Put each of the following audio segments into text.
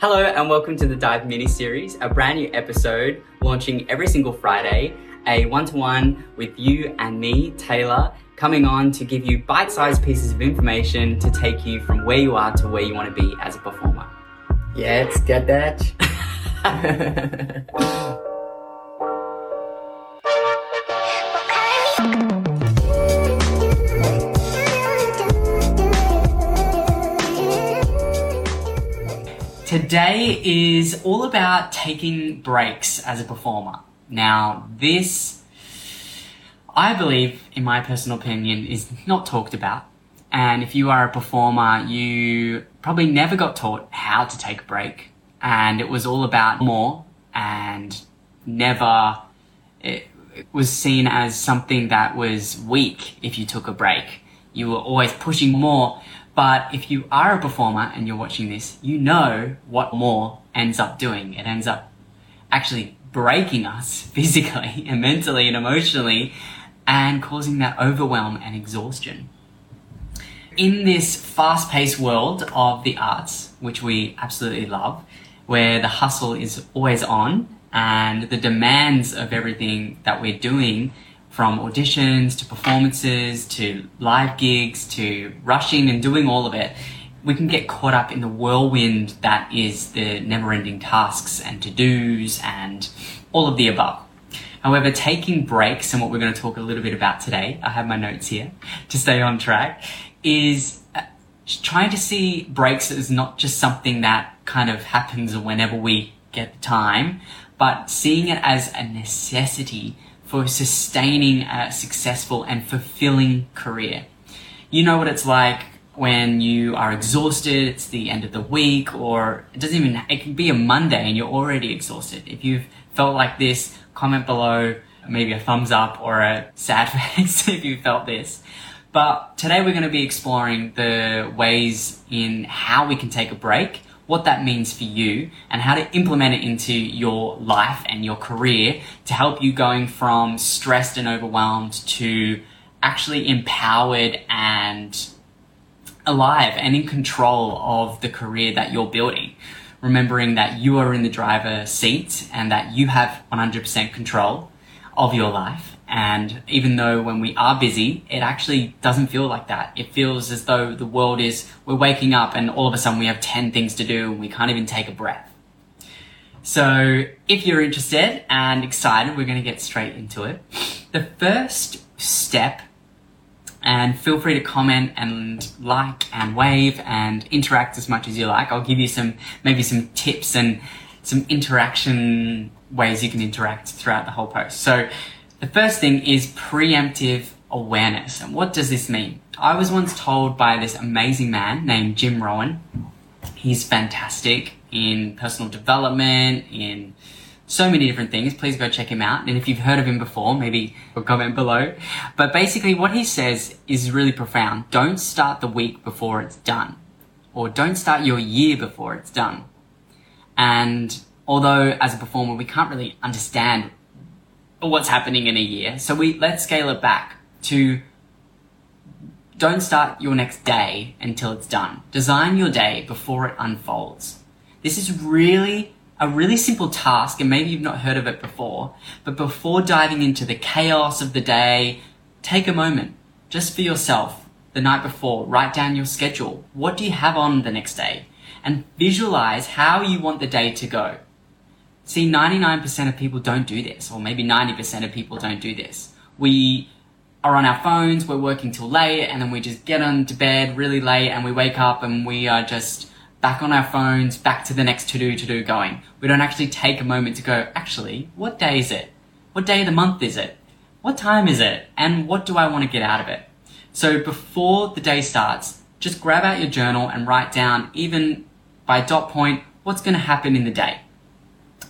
Hello and welcome to the Dive mini series, a brand new episode launching every single Friday, a one to one with you and me, Taylor, coming on to give you bite sized pieces of information to take you from where you are to where you want to be as a performer. Yeah, let's get that. Today is all about taking breaks as a performer. Now, this, I believe, in my personal opinion, is not talked about. And if you are a performer, you probably never got taught how to take a break. And it was all about more and never, it, was seen as something that was weak if you took a break. You were always pushing more. But if you are a performer and you're watching this, you know what more ends up doing. It ends up actually breaking us physically and mentally and emotionally and causing that overwhelm and exhaustion. In this fast paced world of the arts, which we absolutely love, where the hustle is always on and the demands of everything that we're doing from auditions to performances to live gigs to rushing and doing all of it, we can get caught up in the whirlwind that is the never ending tasks and to dos and all of the above. However, taking breaks and what we're going to talk a little bit about today, I have my notes here to stay on track, is uh, trying to see breaks as not just something that kind of happens whenever we get the time, but seeing it as a necessity for sustaining a successful and fulfilling career. You know what it's like when you are exhausted, it's the end of the week, or it doesn't even, it can be a Monday and you're already exhausted. If you've felt like this, comment below, maybe a thumbs up or a sad face if you felt this. But today we're going to be exploring the ways in how we can take a break what that means for you and how to implement it into your life and your career to help you going from stressed and overwhelmed to actually empowered and alive and in control of the career that you're building. Remembering that you are in the driver's seat and that you have 100% control of your life and even though when we are busy, it actually doesn't feel like that. It feels as though the world is, we're waking up and all of a sudden we have 10 things to do and we can't even take a breath. So if you're interested and excited, we're going to get straight into it. The first step, and feel free to comment and like and wave and interact as much as you like. I'll give you some, maybe some tips and some interaction ways you can interact throughout the whole post. So the first thing is preemptive awareness. And what does this mean? I was once told by this amazing man named Jim Rohn. He's fantastic in personal development, in so many different things. Please go check him out. And if you've heard of him before, maybe comment below. But basically what he says is really profound. Don't start the week before it's done. Or don't start your year before it's done. And although as a performer we can't really understand what's happening in a year. So we let's scale it back to don't start your next day until it's done. Design your day before it unfolds. This is really a really simple task and maybe you've not heard of it before, but before diving into the chaos of the day, take a moment just for yourself the night before, write down your schedule. What do you have on the next day? And visualize how you want the day to go. See, 99% of people don't do this, or maybe 90% of people don't do this. We are on our phones, we're working till late, and then we just get into bed really late and we wake up and we are just back on our phones, back to the next to do, to do going. We don't actually take a moment to go, actually, what day is it? What day of the month is it? What time is it? And what do I want to get out of it? So before the day starts, just grab out your journal and write down, even by dot point, what's going to happen in the day.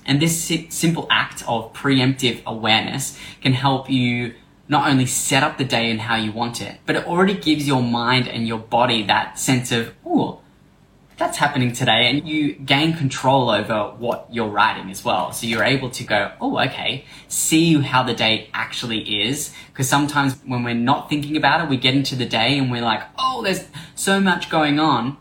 And this simple act of preemptive awareness can help you not only set up the day and how you want it, but it already gives your mind and your body that sense of, oh, that's happening today. And you gain control over what you're writing as well. So you're able to go, oh, okay, see how the day actually is. Because sometimes when we're not thinking about it, we get into the day and we're like, oh, there's so much going on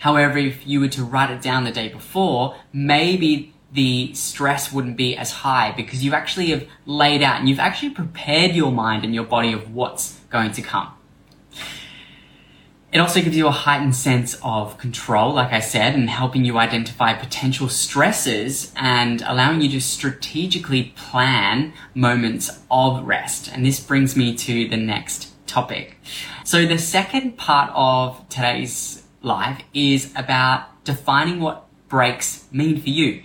However, if you were to write it down the day before, maybe the stress wouldn't be as high because you actually have laid out and you've actually prepared your mind and your body of what's going to come. It also gives you a heightened sense of control, like I said, and helping you identify potential stresses and allowing you to strategically plan moments of rest. And this brings me to the next topic. So the second part of today's live is about defining what breaks mean for you.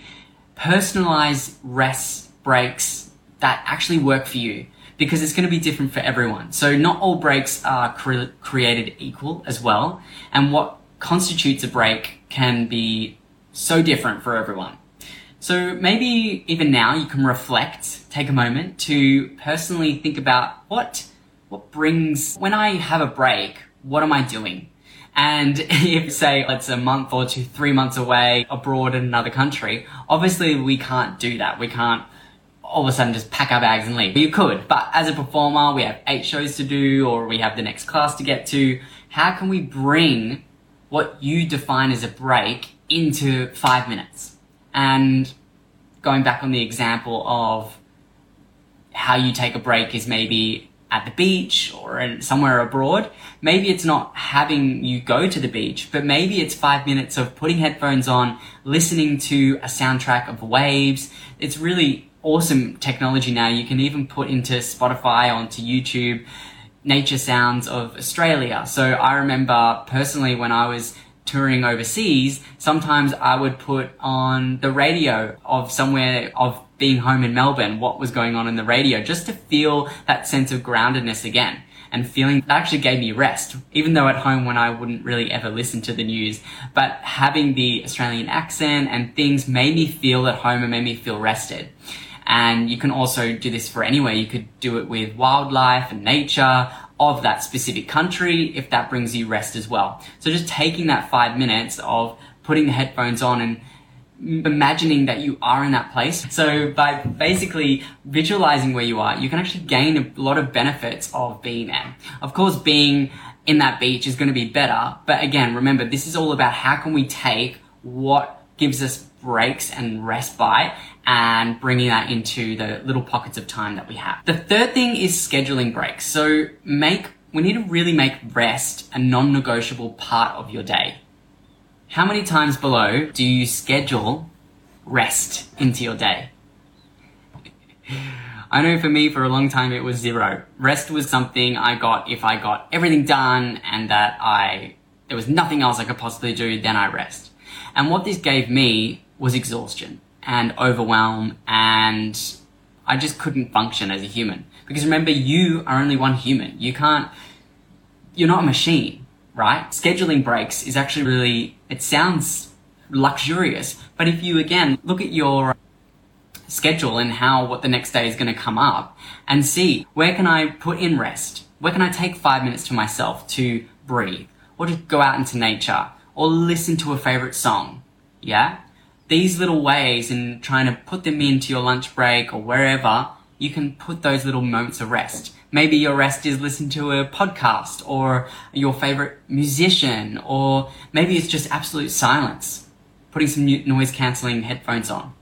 Personalize rest breaks that actually work for you because it's going to be different for everyone. So not all breaks are cre- created equal as well. And what constitutes a break can be so different for everyone. So maybe even now you can reflect, take a moment to personally think about what, what brings, when I have a break, what am I doing? And if say it's a month or two, three months away abroad in another country, obviously we can't do that. We can't all of a sudden just pack our bags and leave. You could, but as a performer, we have eight shows to do or we have the next class to get to. How can we bring what you define as a break into five minutes? And going back on the example of how you take a break is maybe at the beach or in somewhere abroad, maybe it's not having you go to the beach, but maybe it's five minutes of putting headphones on, listening to a soundtrack of waves. It's really awesome technology now. You can even put into Spotify, onto YouTube, nature sounds of Australia. So I remember personally when I was touring overseas, sometimes I would put on the radio of somewhere of being home in Melbourne, what was going on in the radio, just to feel that sense of groundedness again. And feeling that actually gave me rest, even though at home when I wouldn't really ever listen to the news. But having the Australian accent and things made me feel at home and made me feel rested. And you can also do this for anywhere. You could do it with wildlife and nature of that specific country if that brings you rest as well. So just taking that five minutes of putting the headphones on and imagining that you are in that place. So by basically visualizing where you are, you can actually gain a lot of benefits of being there. Of course, being in that beach is going to be better. But again, remember, this is all about how can we take what gives us breaks and respite and bringing that into the little pockets of time that we have. The third thing is scheduling breaks. So make, we need to really make rest a non-negotiable part of your day. How many times below do you schedule rest into your day? I know for me, for a long time, it was zero. Rest was something I got if I got everything done and that I, there was nothing else I could possibly do, then I rest. And what this gave me was exhaustion and overwhelm and I just couldn't function as a human. Because remember, you are only one human. You can't, you're not a machine, right? Scheduling breaks is actually really, it sounds luxurious, but if you again look at your schedule and how what the next day is going to come up and see where can I put in rest? Where can I take five minutes to myself to breathe or to go out into nature or listen to a favorite song? Yeah? these little ways and trying to put them into your lunch break or wherever, you can put those little moments of rest. Maybe your rest is listen to a podcast or your favorite musician, or maybe it's just absolute silence, putting some noise cancelling headphones on.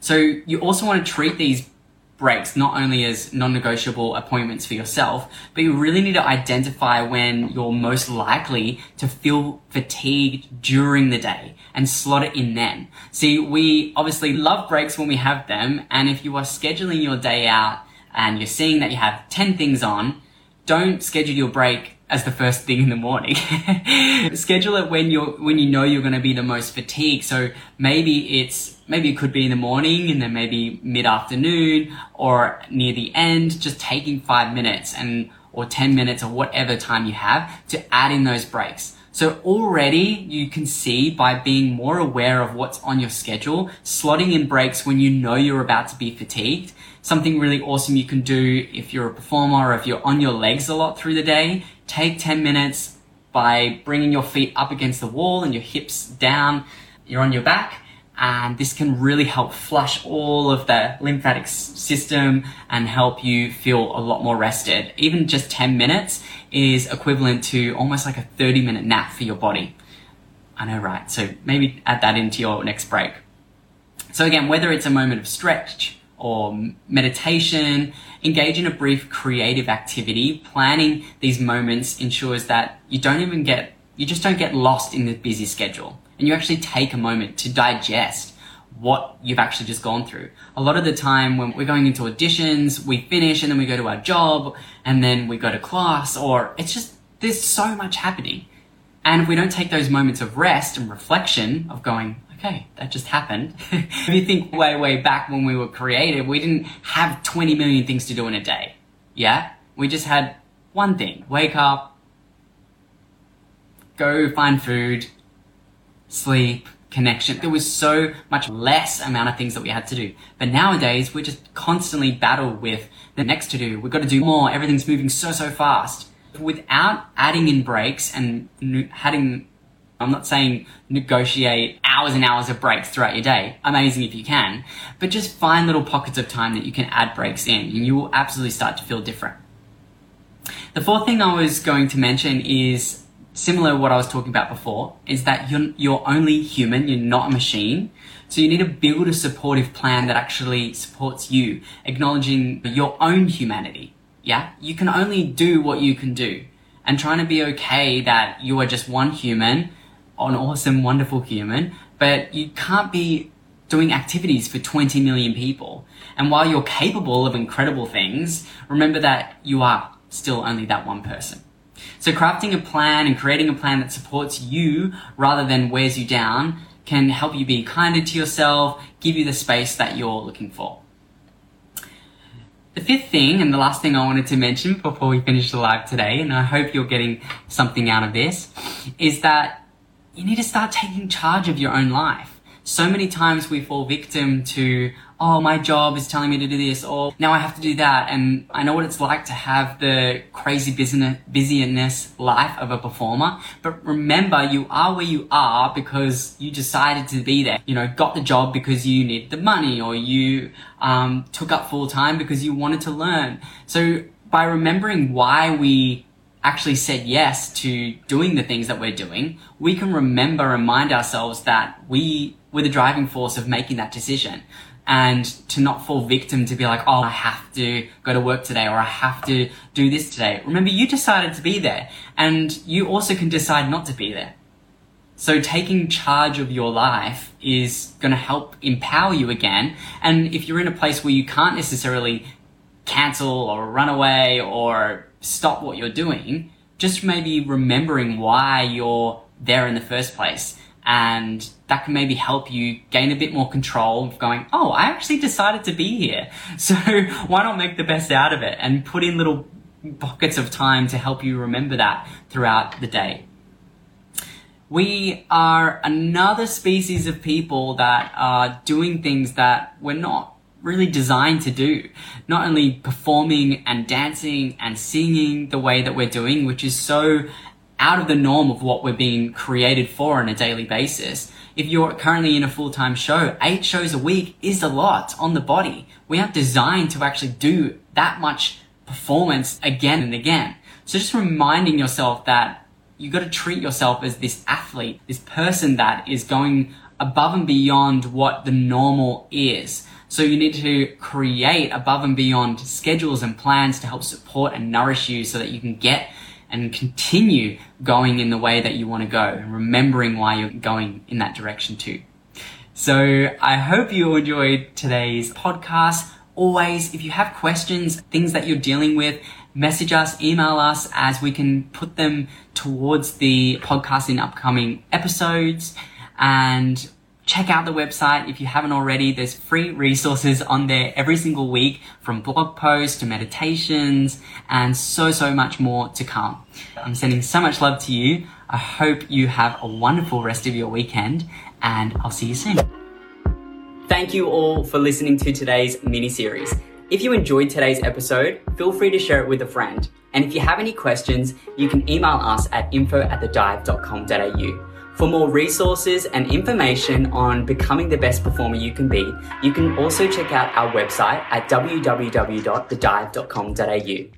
So you also want to treat these breaks not only as non-negotiable appointments for yourself, but you really need to identify when you're most likely to feel fatigued during the day and slot it in then. See, we obviously love breaks when we have them, and if you are scheduling your day out and you're seeing that you have 10 things on, don't schedule your break as the first thing in the morning. Schedule it when you're when you know you're going to be the most fatigued. So maybe it's maybe it could be in the morning and then maybe mid afternoon or near the end. Just taking five minutes and or ten minutes or whatever time you have to add in those breaks. So already you can see by being more aware of what's on your schedule, slotting in breaks when you know you're about to be fatigued. Something really awesome you can do if you're a performer or if you're on your legs a lot through the day take 10 minutes by bringing your feet up against the wall and your hips down. You're on your back. And this can really help flush all of the lymphatic system and help you feel a lot more rested. Even just 10 minutes is equivalent to almost like a 30 minute nap for your body. I know, right? So maybe add that into your next break. So again, whether it's a moment of stretch or meditation, engage in a brief creative activity. Planning these moments ensures that you don't even get, you just don't get lost in the busy schedule and you actually take a moment to digest what you've actually just gone through. A lot of the time when we're going into auditions, we finish and then we go to our job and then we go to class or it's just, there's so much happening. And if we don't take those moments of rest and reflection of going, okay, that just happened. if you think way, way back when we were creative, we didn't have 20 million things to do in a day. Yeah? We just had one thing. Wake up, go find food, sleep, connection. There was so much less amount of things that we had to do. But nowadays, we're just constantly battle with the next to do. We've got to do more. Everything's moving so, so fast. Without adding in breaks and having I'm not saying negotiate hours and hours of breaks throughout your day. Amazing if you can. But just find little pockets of time that you can add breaks in and you will absolutely start to feel different. The fourth thing I was going to mention is similar to what I was talking about before, is that you're, you're only human, you're not a machine. So you need to build a supportive plan that actually supports you, acknowledging your own humanity. Yeah? You can only do what you can do. And trying to be okay that you are just one human an awesome, wonderful human, but you can't be doing activities for 20 million people. And while you're capable of incredible things, remember that you are still only that one person. So crafting a plan and creating a plan that supports you rather than wears you down can help you be kinder to yourself, give you the space that you're looking for. The fifth thing and the last thing I wanted to mention before we finish the live today, and I hope you're getting something out of this, is that you need to start taking charge of your own life. So many times we fall victim to, oh, my job is telling me to do this, or now I have to do that. And I know what it's like to have the crazy business, busyness life of a performer. But remember, you are where you are because you decided to be there. You know, got the job because you need the money, or you um, took up full time because you wanted to learn. So by remembering why we actually said yes to doing the things that we're doing, we can remember, remind ourselves that we were the driving force of making that decision and to not fall victim to be like, oh, I have to go to work today or I have to do this today. Remember, you decided to be there and you also can decide not to be there. So taking charge of your life is going to help empower you again. And if you're in a place where you can't necessarily cancel or run away or stop what you're doing, just maybe remembering why you're there in the first place. And that can maybe help you gain a bit more control of going, oh, I actually decided to be here. So why not make the best out of it and put in little pockets of time to help you remember that throughout the day. We are another species of people that are doing things that we're not really designed to do. Not only performing and dancing and singing the way that we're doing, which is so out of the norm of what we're being created for on a daily basis. If you're currently in a full-time show, eight shows a week is a lot on the body. We aren't designed to actually do that much performance again and again. So just reminding yourself that you got to treat yourself as this athlete, this person that is going above and beyond what the normal is. So you need to create above and beyond schedules and plans to help support and nourish you so that you can get and continue going in the way that you want to go and remembering why you're going in that direction too. So I hope you enjoyed today's podcast. Always, if you have questions, things that you're dealing with, message us, email us as we can put them towards the podcast in upcoming episodes. And check out the website if you haven't already. There's free resources on there every single week from blog posts to meditations and so, so much more to come. I'm sending so much love to you. I hope you have a wonderful rest of your weekend and I'll see you soon. Thank you all for listening to today's mini series. If you enjoyed today's episode, feel free to share it with a friend. And if you have any questions, you can email us at info at thedive.com.au. For more resources and information on becoming the best performer you can be, you can also check out our website at www.thedive.com.au.